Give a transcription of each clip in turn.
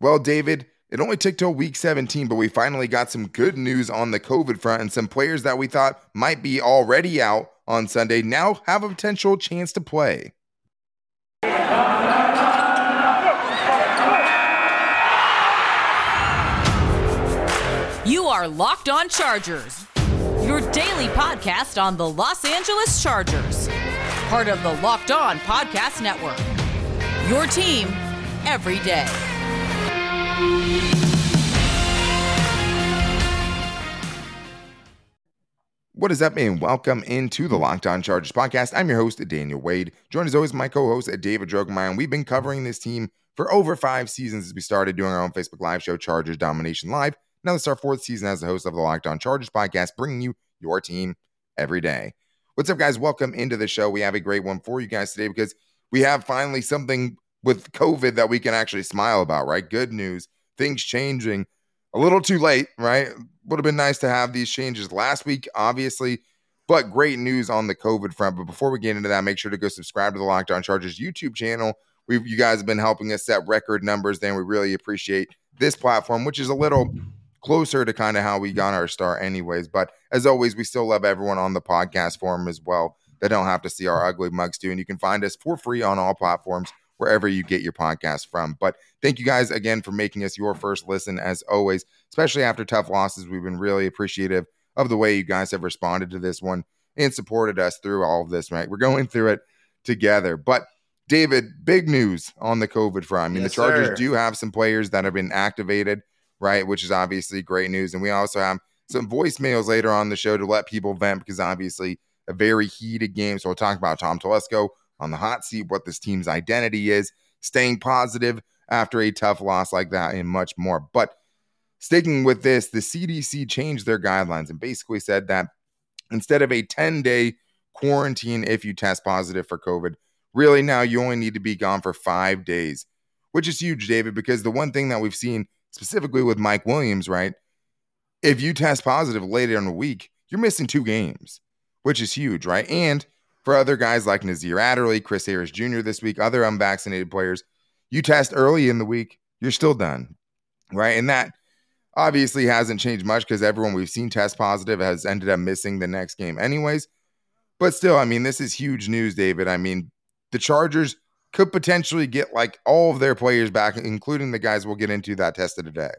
Well, David, it only took till week 17, but we finally got some good news on the COVID front, and some players that we thought might be already out on Sunday now have a potential chance to play. You are Locked On Chargers, your daily podcast on the Los Angeles Chargers, part of the Locked On Podcast Network. Your team every day. What is up, and welcome into the Locked On Chargers podcast. I'm your host, Daniel Wade. Joined as always my co-host, David Drogemeyer. We've been covering this team for over five seasons as we started doing our own Facebook Live show, Chargers Domination Live. Now this is our fourth season as the host of the Locked On Chargers podcast, bringing you your team every day. What's up, guys? Welcome into the show. We have a great one for you guys today because we have finally something with COVID that we can actually smile about, right? Good news, things changing a little too late, right? Would have been nice to have these changes last week, obviously, but great news on the COVID front. But before we get into that, make sure to go subscribe to the Locked On Chargers YouTube channel. we you guys have been helping us set record numbers, then we really appreciate this platform, which is a little closer to kind of how we got our start, anyways. But as always, we still love everyone on the podcast forum as well that don't have to see our ugly mugs too. And you can find us for free on all platforms wherever you get your podcast from. But thank you guys again for making us your first listen, as always, especially after tough losses. We've been really appreciative of the way you guys have responded to this one and supported us through all of this, right? We're going through it together. But David, big news on the COVID front. I mean, yes, the Chargers sir. do have some players that have been activated, right? Which is obviously great news. And we also have some voicemails later on the show to let people vent because obviously a very heated game. So we'll talk about Tom Telesco on the hot seat, what this team's identity is, staying positive after a tough loss like that, and much more. But sticking with this, the CDC changed their guidelines and basically said that instead of a 10 day quarantine if you test positive for COVID, really now you only need to be gone for five days, which is huge, David, because the one thing that we've seen specifically with Mike Williams, right? If you test positive later in the week, you're missing two games, which is huge, right? And for other guys like Nasir Adderley, Chris Harris Jr. this week, other unvaccinated players, you test early in the week, you're still done, right? And that obviously hasn't changed much because everyone we've seen test positive has ended up missing the next game, anyways. But still, I mean, this is huge news, David. I mean, the Chargers could potentially get like all of their players back, including the guys we'll get into that tested today.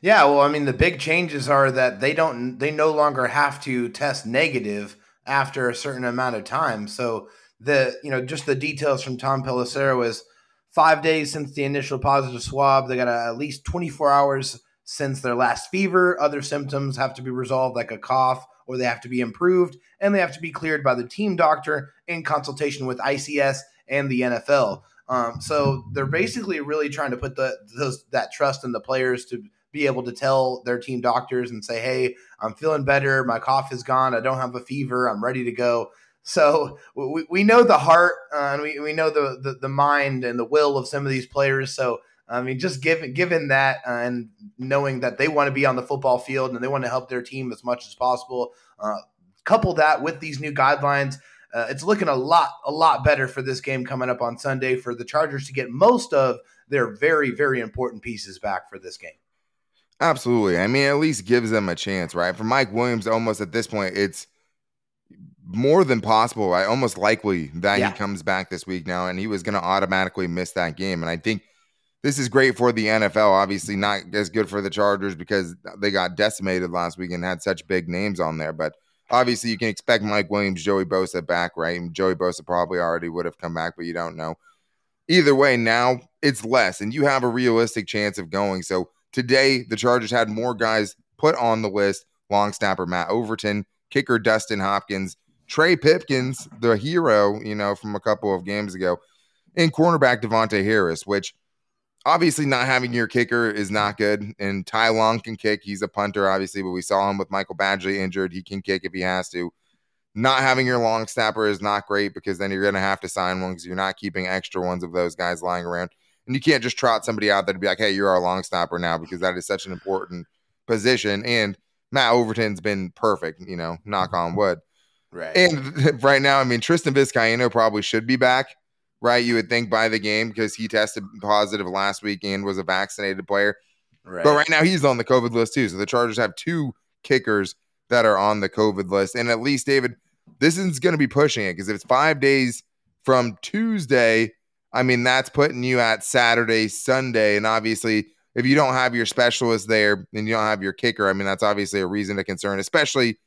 Yeah, well, I mean, the big changes are that they don't, they no longer have to test negative after a certain amount of time. So the you know just the details from Tom Pelissero is five days since the initial positive swab. They got at least 24 hours since their last fever. Other symptoms have to be resolved, like a cough, or they have to be improved, and they have to be cleared by the team doctor in consultation with ICS and the NFL. Um, so they're basically really trying to put the those, that trust in the players to be able to tell their team doctors and say, "Hey, I'm feeling better. My cough is gone. I don't have a fever. I'm ready to go." So we, we know the heart uh, and we, we know the, the, the mind and the will of some of these players. So I mean, just given given that uh, and knowing that they want to be on the football field and they want to help their team as much as possible, uh, couple that with these new guidelines. Uh, it's looking a lot, a lot better for this game coming up on Sunday for the Chargers to get most of their very, very important pieces back for this game. Absolutely. I mean, at least gives them a chance, right? For Mike Williams, almost at this point, it's more than possible, right? Almost likely that yeah. he comes back this week now, and he was going to automatically miss that game. And I think this is great for the NFL. Obviously, not as good for the Chargers because they got decimated last week and had such big names on there. But obviously, you can expect Mike Williams, Joey Bosa back, right? And Joey Bosa probably already would have come back, but you don't know. Either way, now it's less, and you have a realistic chance of going. So Today, the Chargers had more guys put on the list long snapper Matt Overton, kicker Dustin Hopkins, Trey Pipkins, the hero, you know, from a couple of games ago, and cornerback Davontae Harris, which obviously not having your kicker is not good. And Ty Long can kick. He's a punter, obviously, but we saw him with Michael Badgley injured. He can kick if he has to. Not having your long snapper is not great because then you're going to have to sign one because you're not keeping extra ones of those guys lying around. And you can't just trot somebody out there to be like, hey, you're our long snapper now because that is such an important position. And Matt Overton's been perfect, you know, knock on wood. Right. And right now, I mean, Tristan Vizcaino probably should be back, right? You would think by the game because he tested positive last week and was a vaccinated player. Right. But right now he's on the COVID list too. So the Chargers have two kickers that are on the COVID list. And at least, David, this is going to be pushing it because if it's five days from Tuesday, I mean, that's putting you at Saturday, Sunday. And obviously, if you don't have your specialist there and you don't have your kicker, I mean, that's obviously a reason to concern, especially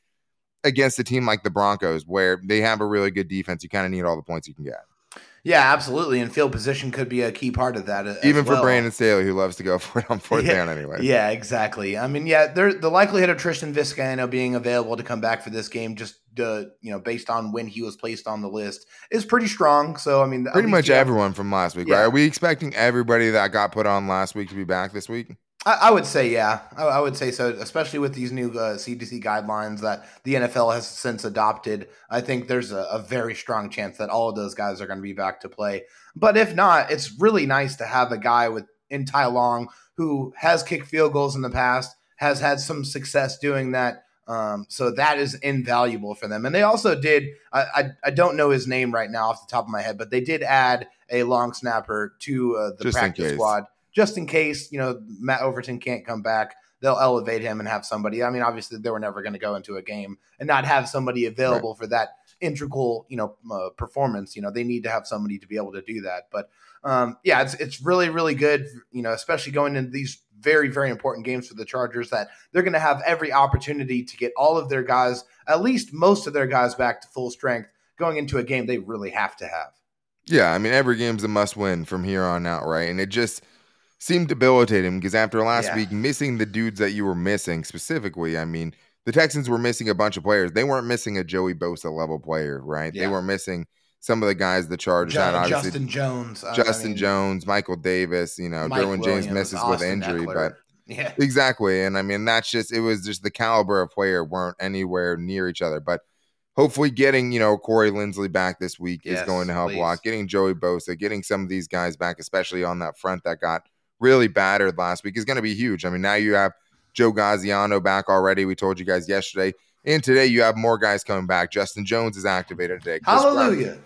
against a team like the Broncos, where they have a really good defense. You kind of need all the points you can get. Yeah, absolutely. And field position could be a key part of that. Uh, Even well. for Brandon Staley, who loves to go for it on fourth yeah, down anyway. Yeah, exactly. I mean, yeah, there, the likelihood of Tristan Vizcaino being available to come back for this game, just uh, you know, based on when he was placed on the list, is pretty strong. So, I mean, pretty much everyone from last week, Yeah. right? Are we expecting everybody that got put on last week to be back this week? I, I would say, yeah, I, I would say so, especially with these new uh, CDC guidelines that the NFL has since adopted. I think there's a, a very strong chance that all of those guys are going to be back to play. But if not, it's really nice to have a guy with in Ty Long who has kicked field goals in the past, has had some success doing that. Um, so that is invaluable for them. And they also did, I, I, I don't know his name right now off the top of my head, but they did add a long snapper to uh, the Just practice squad just in case, you know, Matt Overton can't come back. They'll elevate him and have somebody. I mean, obviously, they were never going to go into a game and not have somebody available for that integral, you know, uh, performance. You know, they need to have somebody to be able to do that. But um, yeah, it's it's really really good. You know, especially going into these very very important games for the Chargers that they're going to have every opportunity to get all of their guys, at least most of their guys, back to full strength going into a game they really have to have. Yeah, I mean, every game's a must win from here on out, right? And it just seemed debilitating because after last Yeah. week, missing the dudes that you were missing specifically, I mean, the Texans were missing a bunch of players. They weren't missing a Joey Bosa level player, right? They Yeah. were missing some of the guys the Chargers had, obviously. Justin Jones, uh, I Justin mean, Jones, Michael Davis, you know, Mike Derwin James Williams, misses with injury, Ekeler. but yeah, Exactly. And I mean, that's just, it was just the caliber of player weren't anywhere near each other. But hopefully, getting, you know, Corey Linsley back this week is going to help please. a lot. Getting Joey Bosa, getting some of these guys back, especially on that front that got really battered last week, is going to be huge. I mean, now you have Joe Gaziano back already. We told you guys yesterday. And today you have more guys coming back. Justin Jones is activated today. Chris Brown- hallelujah.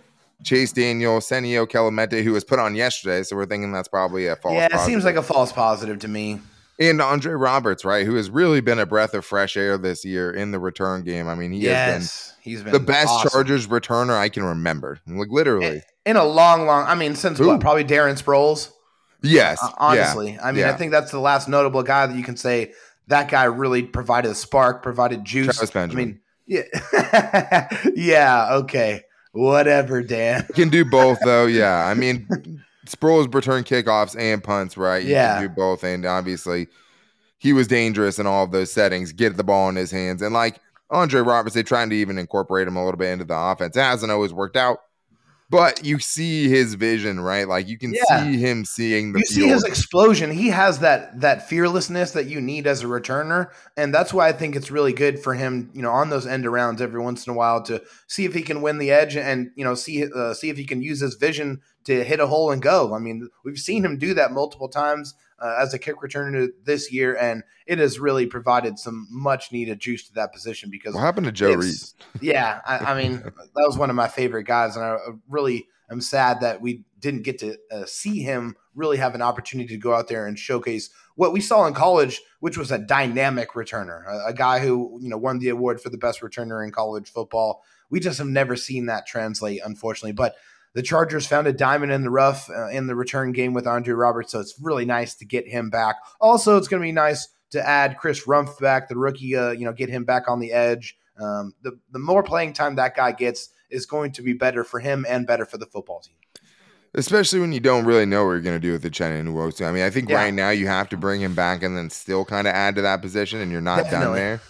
Chase Daniel, Senio Kelemete, who was put on yesterday. So we're thinking that's probably a false. Yeah, it seems like a false positive to me. and Andre Roberts, right, who has really been a breath of fresh air this year in the return game. I mean, he has yes, he's been been the best awesome. Chargers returner I can remember. Like literally. in a long, long. I mean, since what? Probably Darren Sproles. yes. Uh, honestly, I mean, I think that's the last notable guy that you can say that guy really provided a spark, provided juice. I mean, yeah, yeah, okay, whatever, Dan. Yeah. Can do both though. Yeah. I mean, Sproles return kickoffs and punts, right? You Yeah. can do both. And obviously he was dangerous in all of those settings. Get the ball in his hands. And like Andre Roberts, they trying to even incorporate him a little bit into the offense. It hasn't always worked out. But you see his vision, right? Like you can Yeah. see him seeing the you see his explosion. He has that that fearlessness that you need as a returner, and that's why I think it's really good for him. You know, on those end arounds every once in a while to see if he can win the edge and you know see uh, see if he can use his vision to hit a hole and go. I mean, we've seen him do that multiple times uh, as a kick returner this year, and it has really provided some much needed juice to that position because what happened to Joe Reed? Yeah, I, I mean, that was one of my favorite guys, and I really am sad that we didn't get to uh, see him really have an opportunity to go out there and showcase what we saw in college, which was a dynamic returner, a, a guy who you know won the award for the best returner in college football. We just have never seen that translate, unfortunately, but. The Chargers found a diamond in the rough uh, in the return game with Andre Roberts, so it's really nice to get him back. Also, it's going to be nice to add Chris Rumph back, the rookie. Uh, you know, get him back on the edge. Um, the the more playing time that guy gets is going to be better for him and better for the football team. Especially when you don't really know what you're going to do with Uchenna Nwosu. I mean, I think Yeah. right now you have to bring him back and then still kind of add to that position, and you're not done Definitely. there.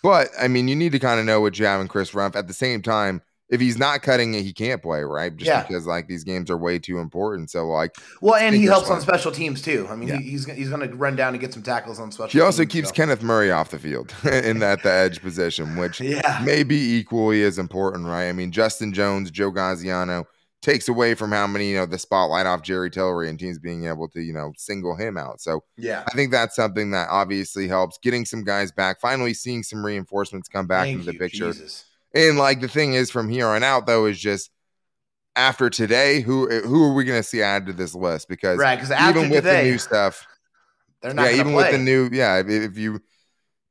But I mean, you need to kind of know what you have in Chris Rumph. At the same time, if he's not cutting it, he can't play, right? Just Yeah. because like these games are way too important. So like, Well, and he helps on special teams too. I mean, Yeah. he, he's he's going to run down and get some tackles on special. he also teams, keeps so. Kenneth Murray off the field in that the edge position, which Yeah, may be equally as important, right? I mean, Justin Jones, Joe Gaziano takes away from how many, you know, the spotlight off Jerry Tillery and teams being able to, you know, single him out. So yeah. I think that's something that obviously helps getting some guys back, finally seeing some reinforcements come back Thank into the picture. Jesus. And like the thing is from here on out though is just after today, who who are we going to see added to this list? Because right, because even with today, the new stuff, they're not. Yeah, even play. with the new, yeah, if, if, you,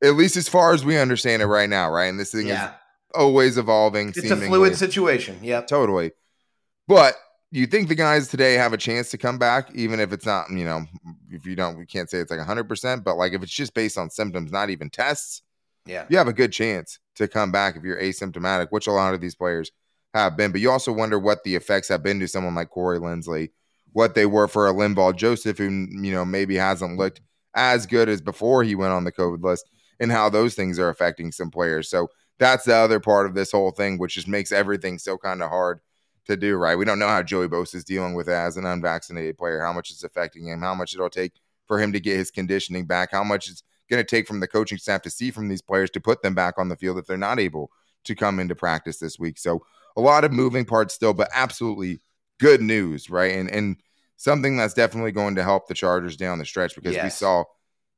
at least as far as we understand it right now, right, and this thing yeah. is always evolving. It's seemingly. a fluid situation. Yeah, totally. But you think the guys today have a chance to come back, even if it's not, you know, if you don't, we can't say it's like 100%, but like if it's just based on symptoms, not even tests, yeah, you have a good chance to come back if you're asymptomatic, which a lot of these players have been. But you also wonder what the effects have been to someone like Corey Linsley, what they were for a Linval Joseph, who, you know, maybe hasn't looked as good as before he went on the COVID list, and how those things are affecting some players. So that's the other part of this whole thing, which just makes everything so kind of hard to do, right? We don't know how Joey Bosa is dealing with it as an unvaccinated player, how much it's affecting him, how much it'll take for him to get his conditioning back, how much it's going to take from the coaching staff to see from these players to put them back on the field if they're not able to come into practice this week. So a lot of moving parts still, but absolutely good news, right? And and something that's definitely going to help the Chargers down the stretch because yes. we saw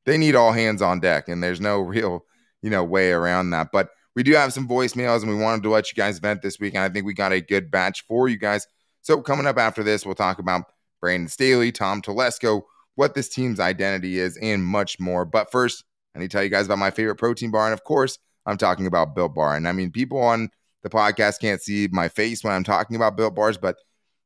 they need all hands on deck, and there's no real you know way around that. But we do have some voicemails, and we wanted to let you guys vent this week, and I think we got a good batch for you guys. So coming up after this, we'll talk about Brandon Staley, Tom Telesco, what this team's identity is, and much more. But first, I need to tell you guys about my favorite protein bar. And of course, I'm talking about Built Bar. And I mean, people on the podcast can't see my face when I'm talking about Built Bars, but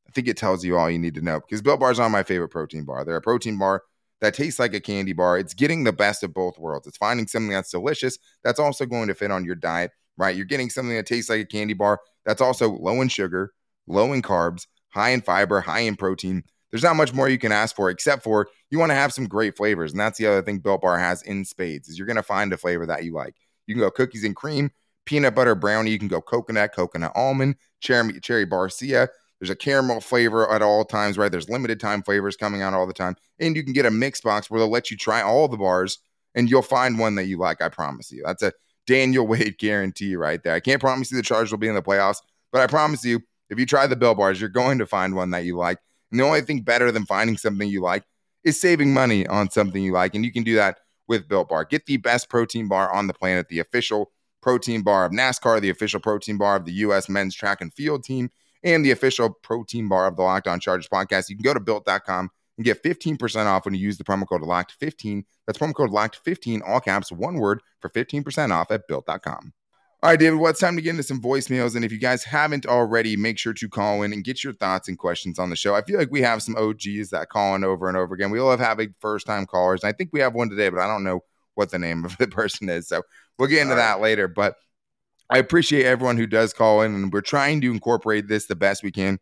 I think it tells you all you need to know because Built Bars are my favorite protein bar. They're a protein bar that tastes like a candy bar. It's getting the best of both worlds. It's finding something that's delicious that's also going to fit on your diet, right? You're getting something that tastes like a candy bar that's also low in sugar, low in carbs, high in fiber, high in protein there's not much more you can ask for except for you want to have some great flavors. And that's the other thing Built Bar has in spades is you're going to find a flavor that you like. You can go cookies and cream, peanut butter brownie. You can go coconut, coconut almond, cherry, cherry barcia. There's a caramel flavor at all times, right? There's limited time flavors coming out all the time. And you can get a mix box where they'll let you try all the bars and you'll find one that you like. I promise you. That's a Daniel Wade guarantee right there. I can't promise you the Chargers will be in the playoffs, but I promise you, if you try the Built Bars, you're going to find one that you like. And the only thing better than finding something you like is saving money on something you like. And you can do that with Built Bar. Get the best protein bar on the planet, the official protein bar of NASCAR, the official protein bar of the U.S. men's track and field team, and the official protein bar of the Locked On Chargers podcast. You can go to built.com and get 15% off when you use the promo code LOCKED15. That's promo code LOCKED15, all caps, one word for 15% off at built.com. All right, David, well, it's time to get into some voicemails. And if you guys haven't already, make sure to call in and get your thoughts and questions on the show. I feel like we have some OGs that call in over and over again. We love having first time callers. And I think we have one today, but I don't know what the name of the person is. So we'll get into All that right. later. But I appreciate everyone who does call in, and we're trying to incorporate this the best we can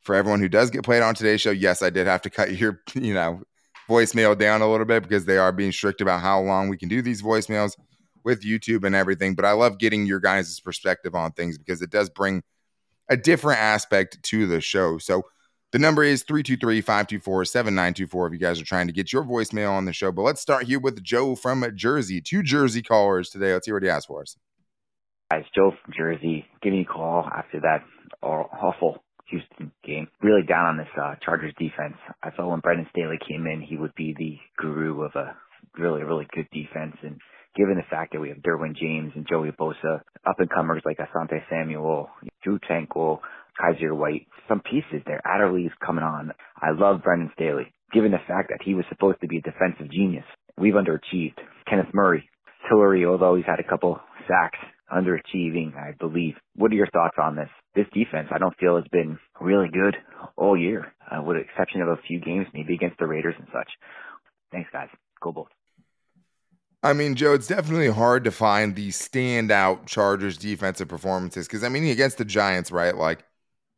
for everyone who does get played on today's show. Yes, I did have to cut your, you know, voicemail down a little bit because they are being strict about how long we can do these voicemails with YouTube and everything. But I love getting your guys' perspective on things because it does bring a different aspect to the show. So the number is 323-524-7924 if you guys are trying to get your voicemail on the show. But let's start here with Joe from Jersey. Two Jersey callers today. Let's hear what he has for us. Guys, Joe from Jersey. Give me a call after that awful Houston game. Really down on this uh, Chargers defense. I thought when Brandon Staley came in, he would be the guru of a really, really good defense. And given the fact that we have Derwin James and Joey Bosa, up and comers like Asante Samuel, Drue Tranquill, Kyzir White, some pieces there. Adderley's coming on. I love Brandon Staley, given the fact that he was supposed to be a defensive genius. We've underachieved. Kenneth Murray, Tillery, although he's had a couple sacks, underachieving, I believe. What are your thoughts on this? This defense, I don't feel has been really good all year, uh, with the exception of a few games, maybe against the Raiders and such. Thanks, guys. Go Bulls. I mean, Joe, it's definitely hard to find the standout Chargers defensive performances because, I mean, against the Giants, right? Like,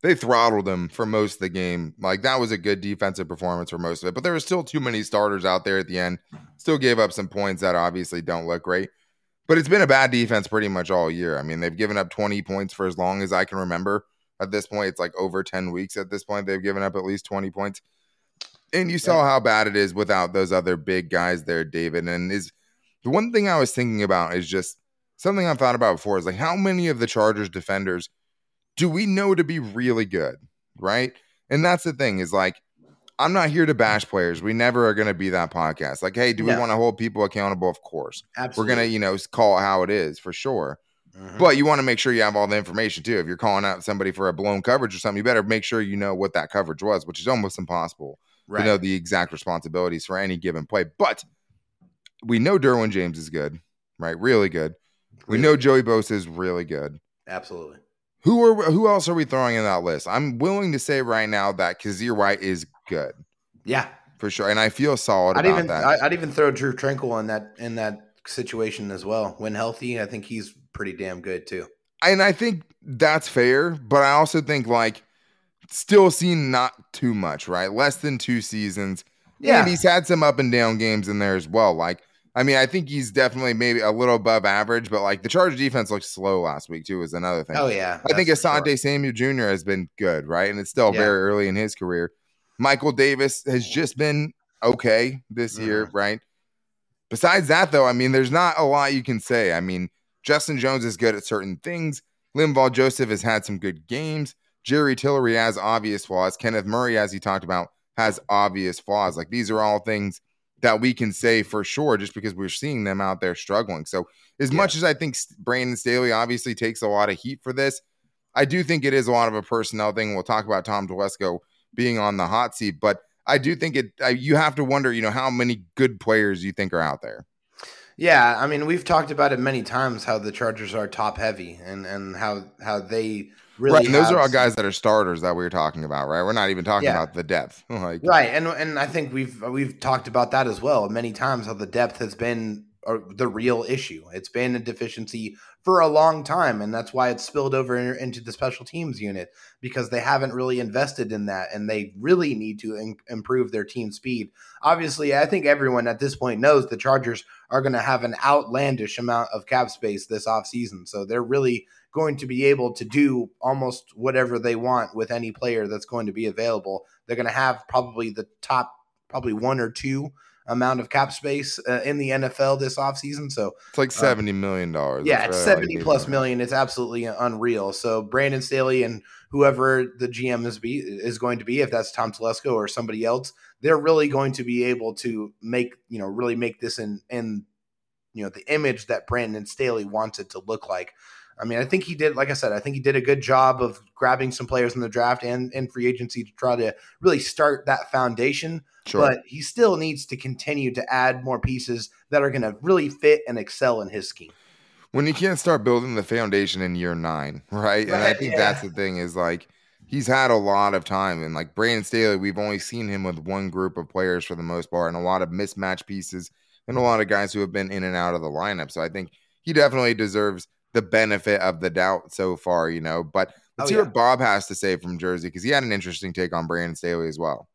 they throttled them for most of the game. Like, that was a good defensive performance for most of it, but there were still too many starters out there at the end. Still gave up some points that obviously don't look great. But it's been a bad defense pretty much all year. I mean, they've given up 20 points for as long as I can remember. At this point, it's like over 10 weeks at this point. They've given up at least 20 points. And you saw how bad it is without those other big guys there, David. And is the one thing I was thinking about is just something I've thought about before is like how many of the Chargers defenders do we know to be really good, right? And that's the thing is like I'm not here to bash players. We never are going to be that podcast. Like, hey, do we want to hold people accountable? Of course. Absolutely. We're going to, you know, call it how it is for sure. Mm-hmm. But you want to make sure you have all the information too. If you're calling out somebody for a blown coverage or something, you better make sure you know what that coverage was, which is almost impossible right. to know the exact responsibilities for any given play. But we know Derwin James is good, right? Really good. We know Joey Bosa is really good. Absolutely. Who are who else are we throwing in that list? I'm willing to say right now that Kyzir White is good. Yeah, for sure, and I feel solid I'd about even, that. I'd even throw Drue Tranquill in that in that situation as well. When healthy, I think he's pretty damn good too. And I think that's fair, but I also think like still seen not too much, right? Less than two seasons. Yeah, and he's had some up and down games in there as well. Like I mean, I think he's definitely maybe a little above average, but like the Charger defense looked slow last week too. Is another thing. Oh yeah, I think Asante sure. Samuel Jr. has been good, right? And it's still yeah. very early in his career. Michael Davis has just been okay this mm-hmm. year, right? Besides that, though, I mean, there's not a lot you can say. I mean, Justin Jones is good at certain things. Linval Joseph has had some good games. Jerry Tillery has obvious flaws. Kenneth Murray, as he talked about, has obvious flaws. Like these are all things that we can say for sure just because we're seeing them out there struggling. So, as yeah. much as I think Brandon Staley obviously takes a lot of heat for this, I do think it is a lot of a personnel thing. We'll talk about Tom Telesco being on the hot seat, but I do think it. Uh, you have to wonder, you know, how many good players you think are out there. Yeah, I mean, we've talked about it many times how the Chargers are top heavy and and how how they really right. And those are all guys that are starters that we are talking about, right? We're not even talking yeah. about the depth, like right. And and I think we've we've talked about that as well many times how the depth has been the real issue. It's been a deficiency for a long time, and that's why it's spilled over into the special teams unit because they haven't really invested in that, and they really need to in, improve their team speed. Obviously, I think everyone at this point knows the Chargers are going to have an outlandish amount of cap space this offseason, so they're really going to be able to do almost whatever they want with any player that's going to be available. They're going to have probably the top, probably one or two amount of cap space uh, in the NFL this offseason. So it's like uh, seventy million dollars. Yeah, it's seventy plus million. It's absolutely unreal. So Brandon Staley and whoever the GM is be is going to be, if that's Tom Telesco or somebody else, they're really going to be able to make you know really make this in in you know the image that Brandon Staley wants it to look like. I mean, I think he did, like I said, I think he did a good job of grabbing some players in the draft and in free agency to try to really start that foundation. Sure. But he still needs to continue to add more pieces that are going to really fit and excel in his scheme. When you can't start building the foundation in year nine, right? right and I think yeah. that's the thing is like he's had a lot of time. And like Brandon Staley, we've only seen him with one group of players for the most part and a lot of mismatch pieces and a lot of guys who have been in and out of the lineup. So I think he definitely deserves the benefit of the doubt so far, you know. But let's oh, hear yeah. what Bob has to say from Jersey because he had an interesting take on Brandon Staley as well.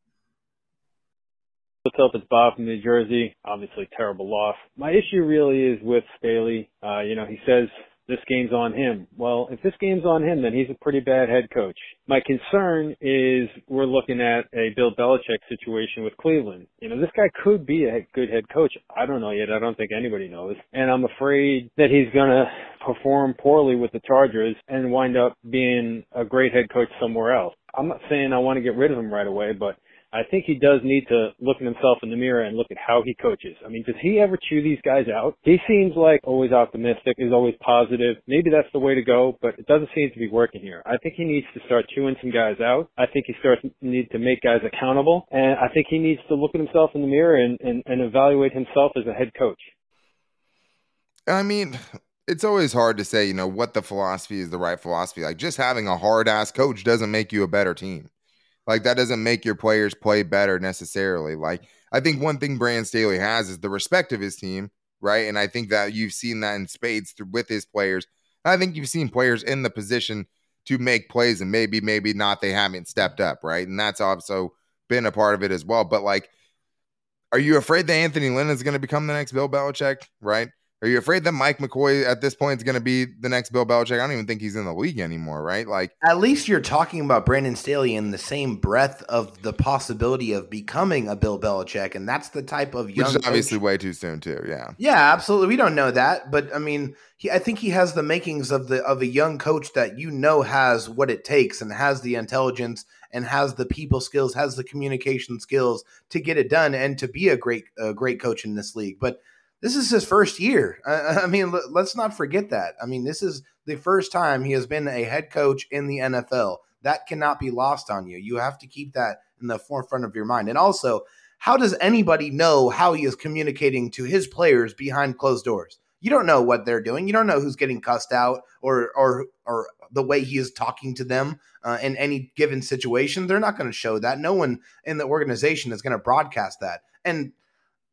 What's up? It's Bob from New Jersey. Obviously, terrible loss. My issue really is with Staley. Uh, you know, he says this game's on him. Well, if this game's on him, then he's a pretty bad head coach. My concern is we're looking at a Bill Belichick situation with Cleveland. You know, this guy could be a good head coach. I don't know yet. I don't think anybody knows. And I'm afraid that he's going to perform poorly with the Chargers and wind up being a great head coach somewhere else. I'm not saying I want to get rid of him right away, but I think he does need to look at himself in the mirror and look at how he coaches. I mean, does he ever chew these guys out? He seems like always optimistic, is always positive. Maybe that's the way to go, but it doesn't seem to be working here. I think he needs to start chewing some guys out. I think he starts need to make guys accountable, and I think he needs to look at himself in the mirror and, and, and evaluate himself as a head coach. I mean, it's always hard to say, you know, what the philosophy is the right philosophy. Like just having a hard ass coach doesn't make you a better team. Like that doesn't make your players play better necessarily. Like I think one thing Brand Staley has is the respect of his team, right? And I think that you've seen that in spades through, with his players. I think you've seen players in the position to make plays, and maybe, maybe not, they haven't stepped up, right? And that's also been a part of it as well. But like, are you afraid that Anthony Lynn is going to become the next Bill Belichick, right? Are you afraid that Mike McCoy at this point is going to be the next Bill Belichick? I don't even think he's in the league anymore, right? Like, at least you're talking about Brandon Staley in the same breath of the possibility of becoming a Bill Belichick, and that's the type of young. Which is obviously coach. way too soon, too. Yeah. Yeah, absolutely. We don't know that, but I mean, he, I think he has the makings of the of a young coach that you know has what it takes and has the intelligence and has the people skills, has the communication skills to get it done, and to be a great a great coach in this league, but this is his first year. I, I mean, let's not forget that. I mean, this is the first time he has been a head coach in the NFL. That cannot be lost on you. You have to keep that in the forefront of your mind. And also, how does anybody know how he is communicating to his players behind closed doors? You don't know what they're doing. You don't know who's getting cussed out or or or the way he is talking to them uh, in any given situation. They're not going to show that. No one in the organization is going to broadcast that. And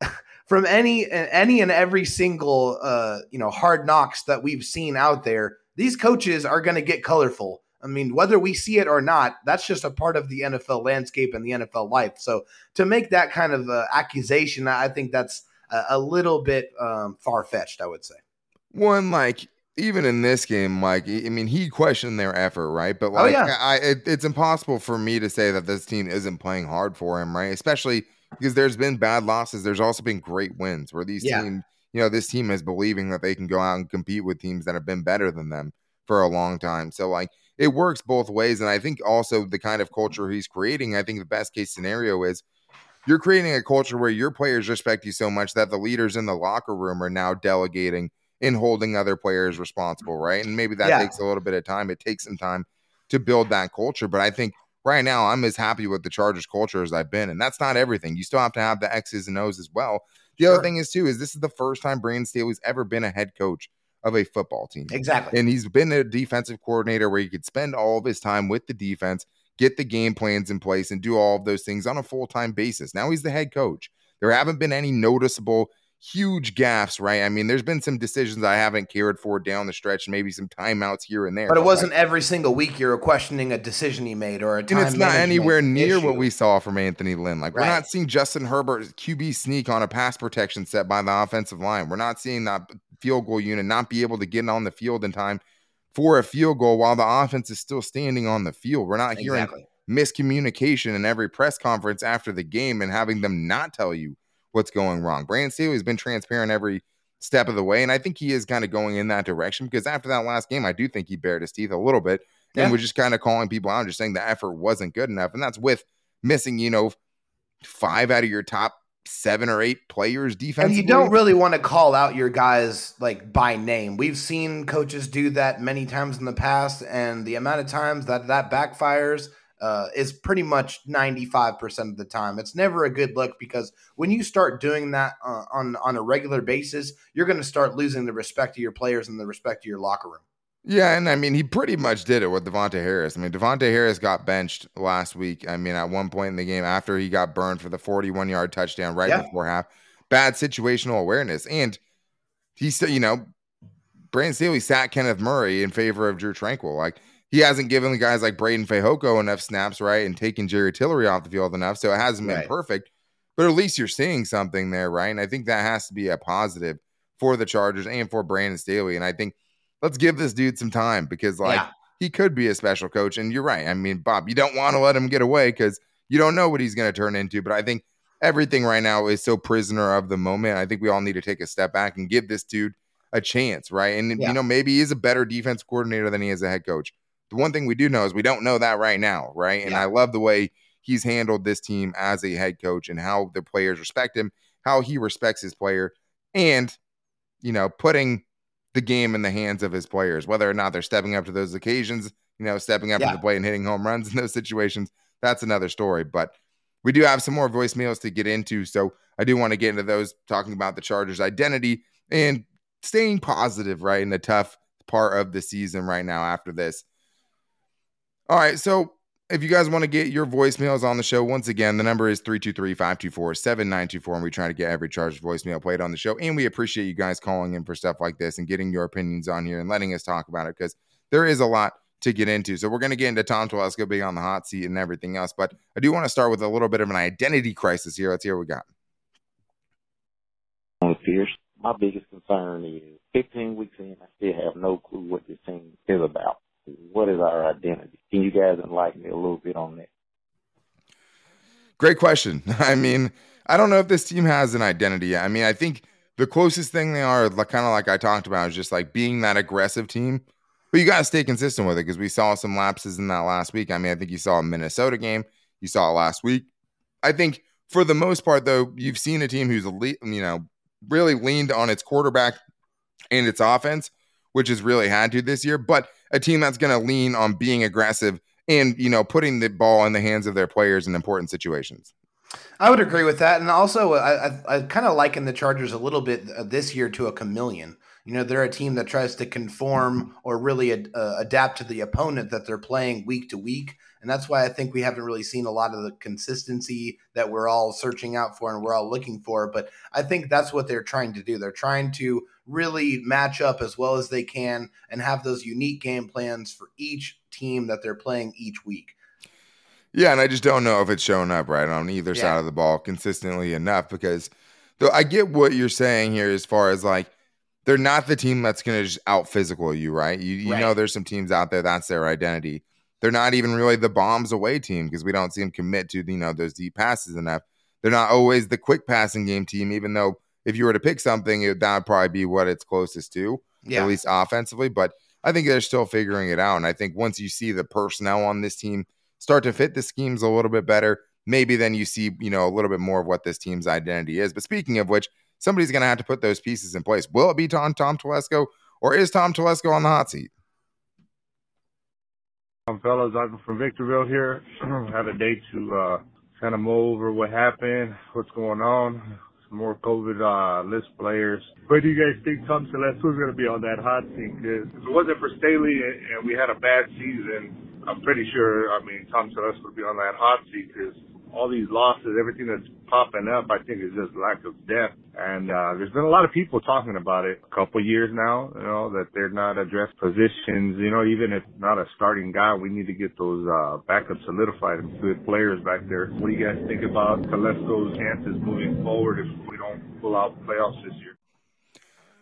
from any any and every single uh, you know hard knocks that we've seen out there, these coaches are going to get colorful. I mean, whether we see it or not, that's just a part of the NFL landscape and the NFL life. So to make that kind of uh, accusation, I think that's a, a little bit um, far fetched. I would say. One like even in this game, Mike, I mean, he questioned their effort, right? But oh, like, oh, yeah. I, it, it's impossible for me to say that this team isn't playing hard for him, right? Especially because there's been bad losses. There's also been great wins where these yeah. teams, you know, this team is believing that they can go out and compete with teams that have been better than them for a long time. So, like, it works both ways. And I think also the kind of culture he's creating, I think the best case scenario is you're creating a culture where your players respect you so much that the leaders in the locker room are now delegating and holding other players responsible, right? And maybe that yeah. takes a little bit of time. It takes some time to build that culture. But I think right now I'm as happy with the Chargers culture as I've been. And that's not everything. You still have to have the X's and O's as well. The sure. other thing is too, is this is the first time Brandon Staley's ever been a head coach of a football team. Exactly. And he's been a defensive coordinator where he could spend all of his time with the defense, get the game plans in place, and do all of those things on a full time basis. Now he's the head coach. There haven't been any noticeable huge gaffes, right? I mean, there's been some decisions I haven't cared for down the stretch, maybe some timeouts here and there. But it wasn't like, every single week you're questioning a decision he made or a time. And it's not anywhere near issue. what we saw from Anthony Lynn. Like right. we're not seeing Justin Herbert QB sneak on a pass protection set by the offensive line. We're not seeing that field goal unit not be able to get on the field in time for a field goal while the offense is still standing on the field. We're not hearing exactly. miscommunication in every press conference after the game and having them not tell you what's going wrong. Brandon Staley's been transparent every step of the way, and I think he is kind of going in that direction because after that last game, I do think he bared his teeth a little bit and yeah. was just kind of calling people out, just saying the effort wasn't good enough, and that's with missing, you know, five out of your top seven or eight players defense. And you don't really want to call out your guys like by name. We've seen coaches do that many times in the past, and the amount of times that that backfires uh, is pretty much 95% of the time. It's never a good look because when you start doing that uh, on on a regular basis, you're going to start losing the respect of your players and the respect of your locker room. Yeah, and I mean, he pretty much did it with Davontae Harris. I mean, Davontae Harris got benched last week. I mean, at one point in the game after he got burned for the 41 yard touchdown right yeah. before half. Bad situational awareness. And he said, you know, Brandon Staley sat Kenneth Murray in favor of Drue Tranquill. Like, he hasn't given the guys like Breiden Fehoko enough snaps, right? And taken Jerry Tillery off the field enough. So it hasn't been right. perfect. But at least you're seeing something there, right? And I think that has to be a positive for the Chargers and for Brandon Staley. And I think – let's give this dude some time because like yeah. he could be a special coach. And you're right. I mean, Bob, you don't want to let him get away because you don't know what he's going to turn into. But I think everything right now is so prisoner of the moment. I think we all need to take a step back and give this dude a chance, right? And yeah. you know, maybe he's a better defense coordinator than he is a head coach. The one thing we do know is we don't know that right now, right? And yeah. I love the way he's handled this team as a head coach and how the players respect him, how he respects his player, and you know, putting the game in the hands of his players, whether or not they're stepping up to those occasions, you know, stepping up yeah. to the plate and hitting home runs in those situations. That's another story. But we do have some more voicemails to get into. So I do want to get into those talking about the Chargers' identity and staying positive, right, in the tough part of the season right now after this. All right. So if you guys want to get your voicemails on the show, once again, the number is 323 524 7924. And we try to get every charged voicemail played on the show. And we appreciate you guys calling in for stuff like this and getting your opinions on here and letting us talk about it because there is a lot to get into. So we're going to get into Tom Telesco being on the hot seat and everything else. But I do want to start with a little bit of an identity crisis here. Let's hear what we got. Pierce, my biggest concern is 15 weeks in, I still have no clue what this team is about what is our identity? Can you guys enlighten me a little bit on that? Great question. I mean, I don't know if this team has an identity. I mean, I think the closest thing they are, like, kind of like I talked about, is just like being that aggressive team. But you got to stay consistent with it because we saw some lapses in that last week. I mean, I think you saw a Minnesota game, you saw it last week. I think for the most part, though, you've seen a team who's, you know, really leaned on its quarterback and its offense, which has really had to this year, but a team that's going to lean on being aggressive and, you know, putting the ball in the hands of their players in important situations. I would agree with that, and also I, I, I kind of liken the Chargers a little bit uh, this year to a chameleon. You know, they're a team that tries to conform or really ad, uh, adapt to the opponent that they're playing week to week. And that's why I think we haven't really seen a lot of the consistency that we're all searching out for and we're all looking for. But I think that's what they're trying to do. They're trying to really match up as well as they can and have those unique game plans for each team that they're playing each week. Yeah, and I just don't know if it's showing up right on either yeah. side of the ball consistently enough because though I get what you're saying here as far as like they're not the team that's going to just out physical you, right? You, you right. know, there's some teams out there that's their identity. They're not even really the bombs away team because we don't see them commit to you know those deep passes enough. They're not always the quick passing game team, even though if you were to pick something, it, that would probably be what it's closest to, yeah. at least offensively. But I think they're still figuring it out. And I think once you see the personnel on this team start to fit the schemes a little bit better, maybe then you see, you know, a little bit more of what this team's identity is. But speaking of which, somebody's going to have to put those pieces in place. Will it be Tom Tom Telesco or is Tom Telesco on the hot seat? Um, fellas, I'm from Victorville here. I Had a day to uh, kind of mull over what happened, what's going on, some more COVID uh, list players. Where do you guys think Tom Telesco is going to be on that hot seat? Because if it wasn't for Staley and we had a bad season, I'm pretty sure, I mean, Tom Telesco would be on that hot seat because all these losses, everything that's popping up, I think is just lack of depth. And uh, there's been a lot of people talking about it a couple years now, you know, that they're not addressed positions. You know, even if not a starting guy, we need to get those uh, backups solidified and good players back there. What do you guys think about Telesco's chances moving forward if we don't pull out playoffs this year?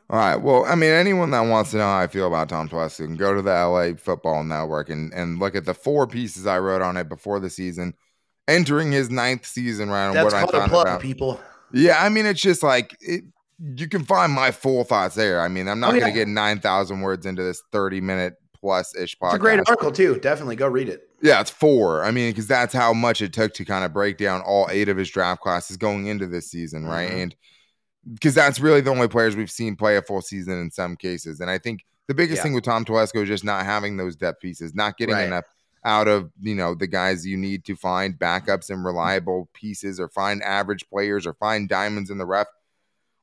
All right. Well, I mean, anyone that wants to know how I feel about Tom Telesco can go to the LA Football Network and, and look at the four pieces I wrote on it before the season entering his ninth season right? That's what called I a plug, about. people. Yeah, I mean, it's just like it, you can find my full thoughts there. I mean, I'm not oh, going to get nine thousand words into this thirty minute plus ish podcast. It's a great article too. Definitely go read it. Yeah, it's four. I mean, because that's how much it took to kind of break down all eight of his draft classes going into this season, right? Mm-hmm. And because that's really the only players we've seen play a full season in some cases. And I think the biggest yeah. thing with Tom Telesco is just not having those depth pieces, not getting right. enough out of you know the guys you need to find backups and mm-hmm. reliable pieces or find average players or find diamonds in the rough.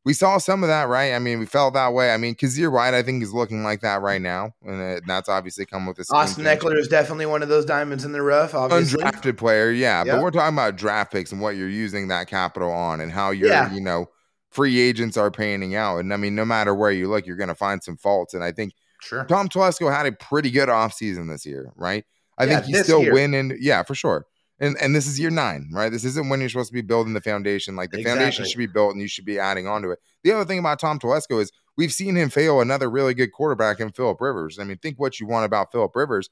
We saw some of that, right? I mean, we felt that way. I mean, Kyzir White, I think, is looking like that right mm-hmm. now, and that's obviously come with this. Austin Ekeler is definitely one of those diamonds in the rough. Obviously, undrafted player, yeah. Yep. But we're talking about draft picks and what you're using that capital on, and how you're, yeah. you know, free agents are panning out. And I mean, no matter where you look, you're going to find some faults. And I think sure. Tom Telesco had a pretty good offseason this year, right? I yeah, think he's still year. winning. Yeah, for sure. And and this is year nine, right? This isn't when you're supposed to be building the foundation. Like the exactly. foundation should be built, and you should be adding on to it. The other thing about Tom Telesco is we've seen him fail another really good quarterback in Philip Rivers. I mean, think what you want about Philip Rivers.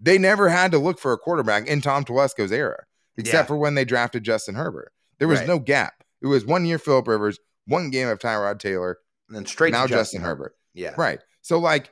They never had to look for a quarterback in Tom Telesco's era, except yeah. for when they drafted Justin Herbert. There was right. no gap. It was one year Philip Rivers, one game of Tyrod Taylor, and then straight now Justin, Justin. Herbert. Yeah, right. So like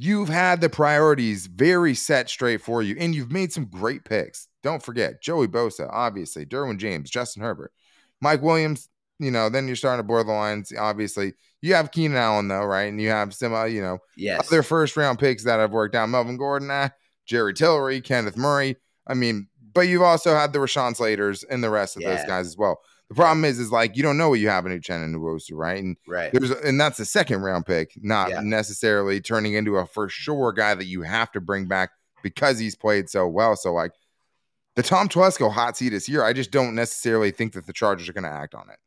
you've had the priorities very set straight for you, and you've made some great picks. Don't forget Joey Bosa, obviously, Derwin James, Justin Herbert, Mike Williams. You know, then you're starting to board the lines. Obviously, you have Keenan Allen though, right? And you have some, uh, you know, yes. other first round picks that have worked out. Melvin Gordon, ah, Jerry Tillery, Kenneth Murray. I mean, but you've also had the Rashawn Slaters and the rest of yeah. those guys as well. The problem is, is like you don't know what you have in Uchenna Nwosu, right? And right. There's and that's a second round pick, not yeah. necessarily turning into a for sure guy that you have to bring back because he's played so well. So like the Tom Telesco hot seat is here. I just don't necessarily think that the Chargers are going to act on it.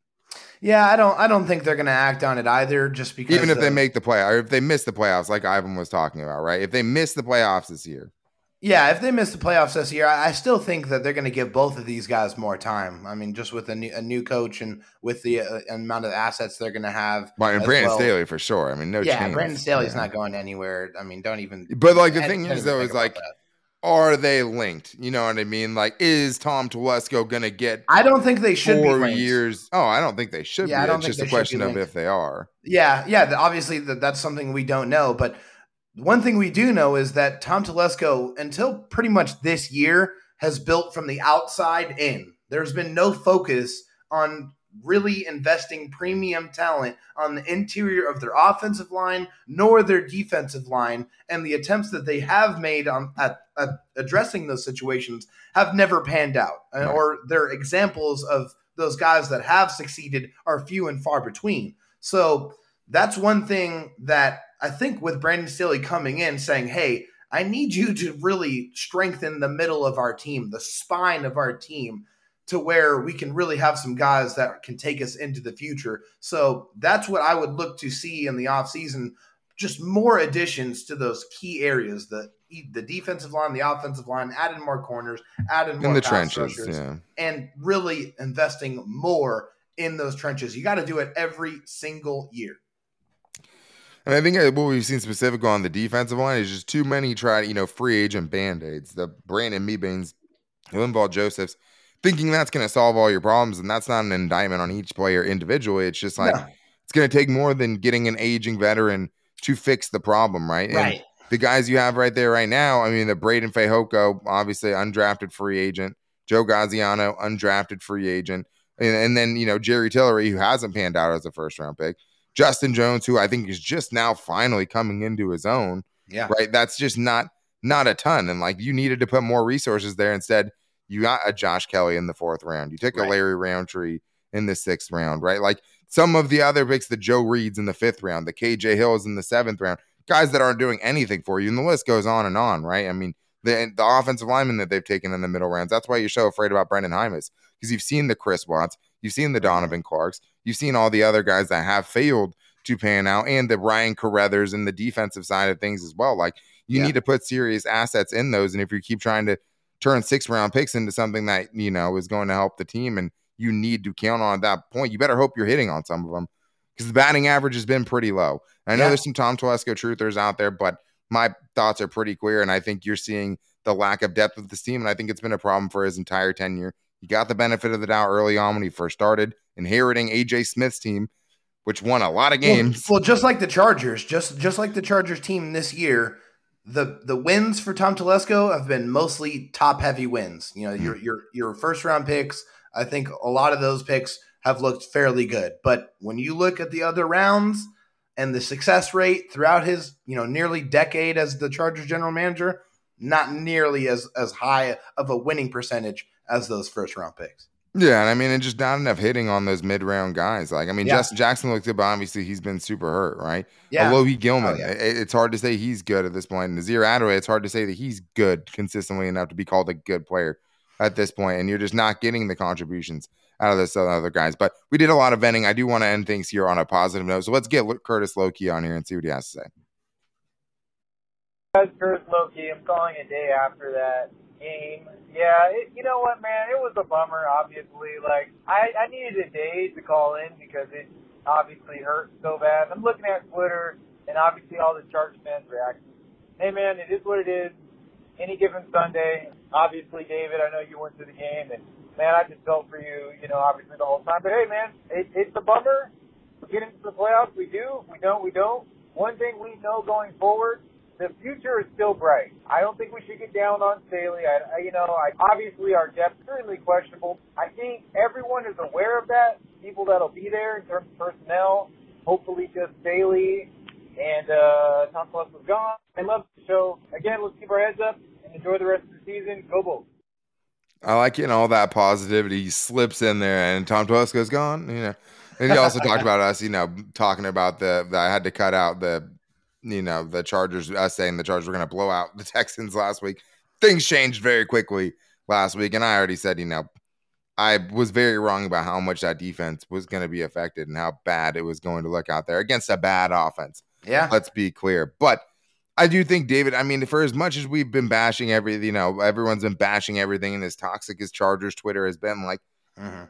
Yeah, I don't. I don't think they're going to act on it either. Just because, even if of, they make the play, or if they miss the playoffs, like Ivan was talking about, right? If they miss the playoffs this year, yeah, if they miss the playoffs this year, I still think that they're going to give both of these guys more time. I mean, just with a new, a new coach and with the uh, amount of assets they're going to have. And Brandon well. Staley for sure. I mean, no yeah, chance. Brandon Staley's yeah. not going anywhere. I mean, don't even. But like the thing is, though, is like, that. are they linked? You know what I mean? Like, is Tom Telesco going to get? I don't think they should four years. Oh, I don't think they should. Yeah, be. I don't it's think just a question of if they are. Yeah, yeah. Obviously, that's something we don't know, but one thing we do know is that Tom Telesco, until pretty much this year, has built from the outside in. There's been no focus on really investing premium talent on the interior of their offensive line nor their defensive line and the attempts that they have made on at, at addressing those situations have never panned out uh, right. or their examples of those guys that have succeeded are few and far between so that's one thing that I think with Brandon Staley coming in saying, "Hey, I need you to really strengthen the middle of our team, the spine of our team, to where we can really have some guys that can take us into the future. So that's what I would look to see in the offseason. Just more additions to those key areas the the defensive line, the offensive line, adding more corners, adding more in the trenches, yeah. and really investing more in those trenches. You got to do it every single year. And I think what we've seen specifically on the defensive line is just too many try, you know, free agent band aids. The Brandon Mebanes, Linval Josephs, thinking that's going to solve all your problems. And that's not an indictment on each player individually. It's just like, it's going to take more than getting an aging veteran to fix the problem, right? Right. And the guys you have right there right now, I mean, the Breiden Fehoko, obviously undrafted free agent, Joe Gaziano, undrafted free agent. And, and then, you know, Jerry Tillery, who hasn't panned out as a first round pick. Justin Jones, who I think is just now finally coming into his own. Yeah. Right. That's just not not a ton. And like you needed to put more resources there. Instead, you got a Josh Kelley in the fourth round. You took right. a Larry Rountree in the sixth round, right? Like some of the other picks, the Joe Reeds in the fifth round, the KJ Hills in the seventh round, guys that aren't doing anything for you. And the list goes on and on, right? I mean, the the offensive linemen that they've taken in the middle rounds. That's why you're so afraid about Brenden Jaimes because you've seen the Chris Watts, you've seen the Donavon Clarks, you've seen all the other guys that have failed to pan out, and the Ryan Carrethers and the defensive side of things as well. Like you yeah. need to put serious assets in those, and if you keep trying to turn six round picks into something that you know is going to help the team, and you need to count on at that point, you better hope you're hitting on some of them because the batting average has been pretty low. I know yeah. there's some Tom Telesco truthers out there, but my thoughts are pretty clear, and I think you're seeing the lack of depth of this team, and I think it's been a problem for his entire tenure. He got the benefit of the doubt early on when he first started, inheriting AJ Smith's team, which won a lot of games. Well, well, just like the Chargers, just just like the Chargers team this year, the the wins for Tom Telesco have been mostly top heavy wins. You know, mm-hmm. your your your first round picks. I think a lot of those picks have looked fairly good, but when you look at the other rounds and the success rate throughout his you know nearly decade as the Chargers general manager, not nearly as as high of a winning percentage as those first round picks. Yeah, and I mean, it's just not enough hitting on those mid round guys. Like, I mean, yeah. Justin Jackson looked good, but obviously he's been super hurt, right? Yeah. Alohi Gilman, oh, yeah. it, it's hard to say he's good at this point. And Nasir Adderley, it's hard to say that he's good consistently enough to be called a good player at this point. And you're just not getting the contributions out of this other guys. But we did a lot of venting. I do want to end things here on a positive note. So let's get Curtis Loki on here and see what he has to say. Guys, Curtis Loki. I'm calling a day after that game. Yeah, it, you know what, man? It was a bummer. Obviously, like I, I needed a day to call in because it obviously hurt so bad. I'm looking at Twitter and obviously all the Chargers fans' reactions. Hey, man, it is what it is. Any given Sunday. Obviously, David, I know you went to the game, and man, I just felt for you. You know, obviously the whole time. But hey, man, it, it's a bummer. We get into the playoffs. We do. We don't. We don't. One thing we know going forward the future is still bright. I don't think we should get down on Staley. I, I you know, I, obviously our depth is certainly questionable. I think everyone is aware of that. People that'll be there in terms of personnel, hopefully just Staley and uh, Tom Plus was gone. I love the show. Again, let's keep our heads up and enjoy the rest of the season. Go Bulls. I like getting all that positivity slips in there, and Tom Telesco's gone. You know, and he also talked about us. You know, talking about the, the I had to cut out the you know, the Chargers, us saying the Chargers were going to blow out the Texans last week. Things changed very quickly last week. And I already said, you know, I was very wrong about how much that defense was going to be affected and how bad it was going to look out there against a bad offense. Yeah. Let's be clear. But I do think, David, I mean, for as much as we've been bashing every, you know, everyone's been bashing everything and as toxic as Chargers Twitter has been, like, mm-hmm.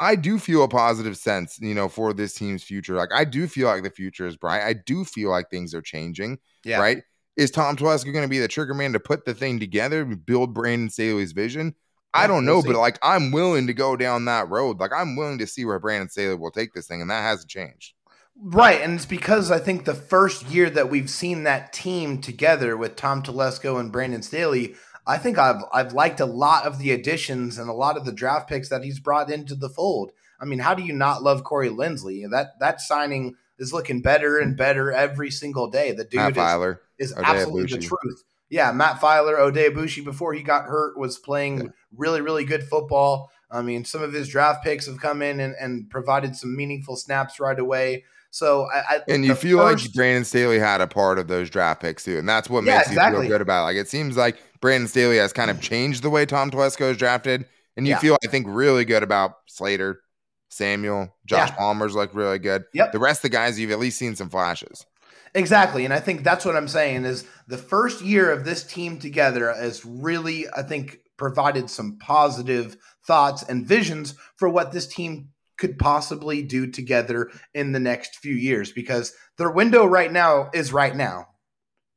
I do feel a positive sense, you know, for this team's future. Like I do feel like the future is bright. I do feel like things are changing. Yeah. Right. Is Tom Telesco going to be the trigger man to put the thing together, build Brandon Staley's vision? I don't know, but like I'm willing to go down that road. Like I'm willing to see where Brandon Staley will take this thing, and that hasn't changed. Right, and it's because I think the first year that we've seen that team together with Tom Telesco and Brandon Staley, I think I've I've liked a lot of the additions and a lot of the draft picks that he's brought into the fold. I mean, how do you not love Corey Linsley? That that signing is looking better and better every single day. The dude Matt is, Feiler, is absolutely the truth. Yeah, Matt Feiler, Oday Aboushi, before he got hurt, was playing Yeah. really, really good football. I mean, some of his draft picks have come in and, and provided some meaningful snaps right away. So I, I And you feel first- like Brandon Staley had a part of those draft picks too, and that's what Yeah, makes you feel good about. It. Like it seems like Brandon Staley has kind of mm. changed the way Tom Telesco is drafted, and you Yeah. feel I think really good about Slater, Samuel, Josh Yeah. Palmer's look really good. Yep. The rest of the guys you've at least seen some flashes. Exactly. And I think that's what I'm saying is the first year of this team together has really, I think, provided some positive thoughts and visions for what this team could possibly do together in the next few years because their window right now is right now.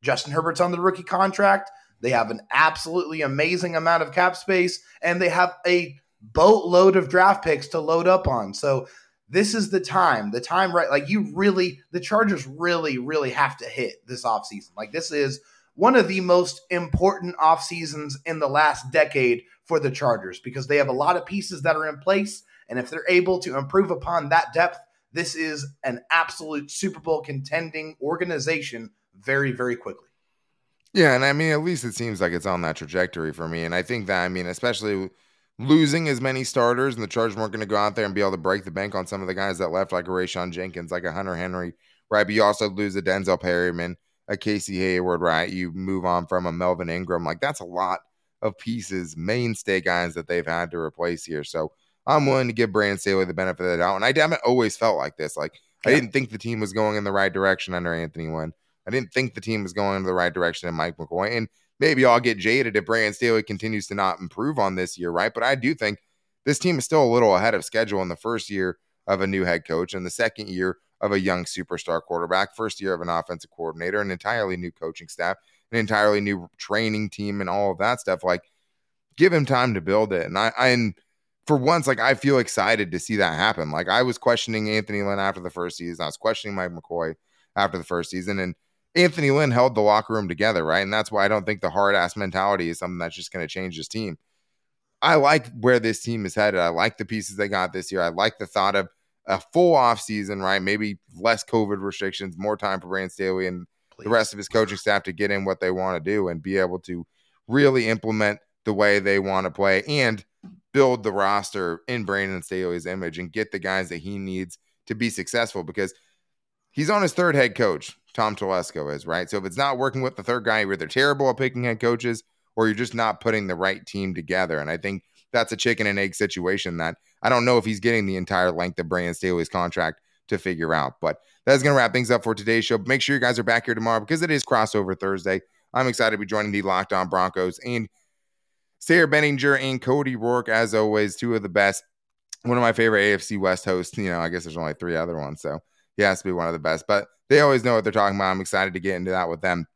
Justin Herbert's on the rookie contract. They have an absolutely amazing amount of cap space and they have a boatload of draft picks to load up on. So this is the time, the time right like you really the Chargers really really have to hit this offseason. Like this is one of the most important off seasons in the last decade for the Chargers because they have a lot of pieces that are in place and if they're able to improve upon that depth, this is an absolute Super Bowl contending organization very very quickly. Yeah, and I mean, at least it seems like it's on that trajectory for me. And I think that, I mean, especially losing as many starters, and the Chargers weren't going to go out there and be able to break the bank on some of the guys that left, like a Rayshawn Jenkins, like a Hunter Henry, right? But you also lose a Denzel Perryman, a Casey Hayward, right? You move on from a Melvin Ingram. Like, that's a lot of pieces, mainstay guys that they've had to replace here. So I'm willing to give Brandon Staley the benefit of the doubt. And I haven't always felt like this. Like, I didn't think the team was going in the right direction under Anthony Lynn. I didn't think the team was going in the right direction in Mike McCoy. And maybe I'll get jaded if Brandon Staley continues to not improve on this year, right? But I do think this team is still a little ahead of schedule in the first year of a new head coach and the second year of a young superstar quarterback, first year of an offensive coordinator, an entirely new coaching staff, an entirely new training team, and all of that stuff. Like, give him time to build it. And I, I and for once, like I feel excited to see that happen. Like I was questioning Anthony Lynn after the first season. I was questioning Mike McCoy after the first season. And Anthony Lynn held the locker room together, right? And that's why I don't think the hard ass mentality is something that's just going to change this team. I like where this team is headed. I like the pieces they got this year. I like the thought of a full off season, right? Maybe less COVID restrictions, more time for Brandon Staley and the rest of his coaching staff to get in what they want to do and be able to really implement the way they want to play and build the roster in Brandon Staley's image and get the guys that he needs to be successful because he's on his third head coach. Tom Telesco is right. So if it's not working with the third guy, you're either terrible at picking head coaches or you're just not putting the right team together. And I think that's a chicken and egg situation that I don't know if he's getting the entire length of Brandon Staley's contract to figure out. But that's going to wrap things up for today's show. Make sure you guys are back here tomorrow because it is crossover Thursday. I'm excited to be joining the Locked On Broncos and Sayre Bedinger and Cody Roark, as always, two of the best. One of my favorite AFC West hosts. You know, I guess there's only three other ones, so he has to be one of the best. But they always know what they're talking about. I'm excited to get into that with them.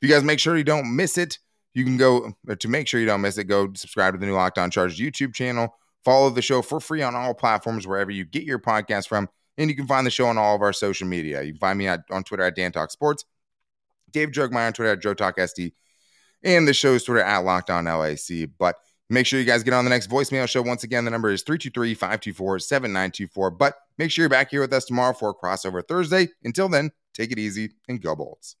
If you guys make sure you don't miss it, you can go to make sure you don't miss it. Go subscribe to the new Locked On Chargers YouTube channel. Follow the show for free on all platforms wherever you get your podcast from, and you can find the show on all of our social media. You can find me at, on Twitter at Dan Talk Sports, Dave Jogmeyer on Twitter at Joe Talk SD, and the show's Twitter at Locked On LAC. But make sure you guys get on the next voicemail show. Once again, the number is 323 524 7924. But make sure you're back here with us tomorrow for a crossover Thursday. Until then, take it easy and go Bolts.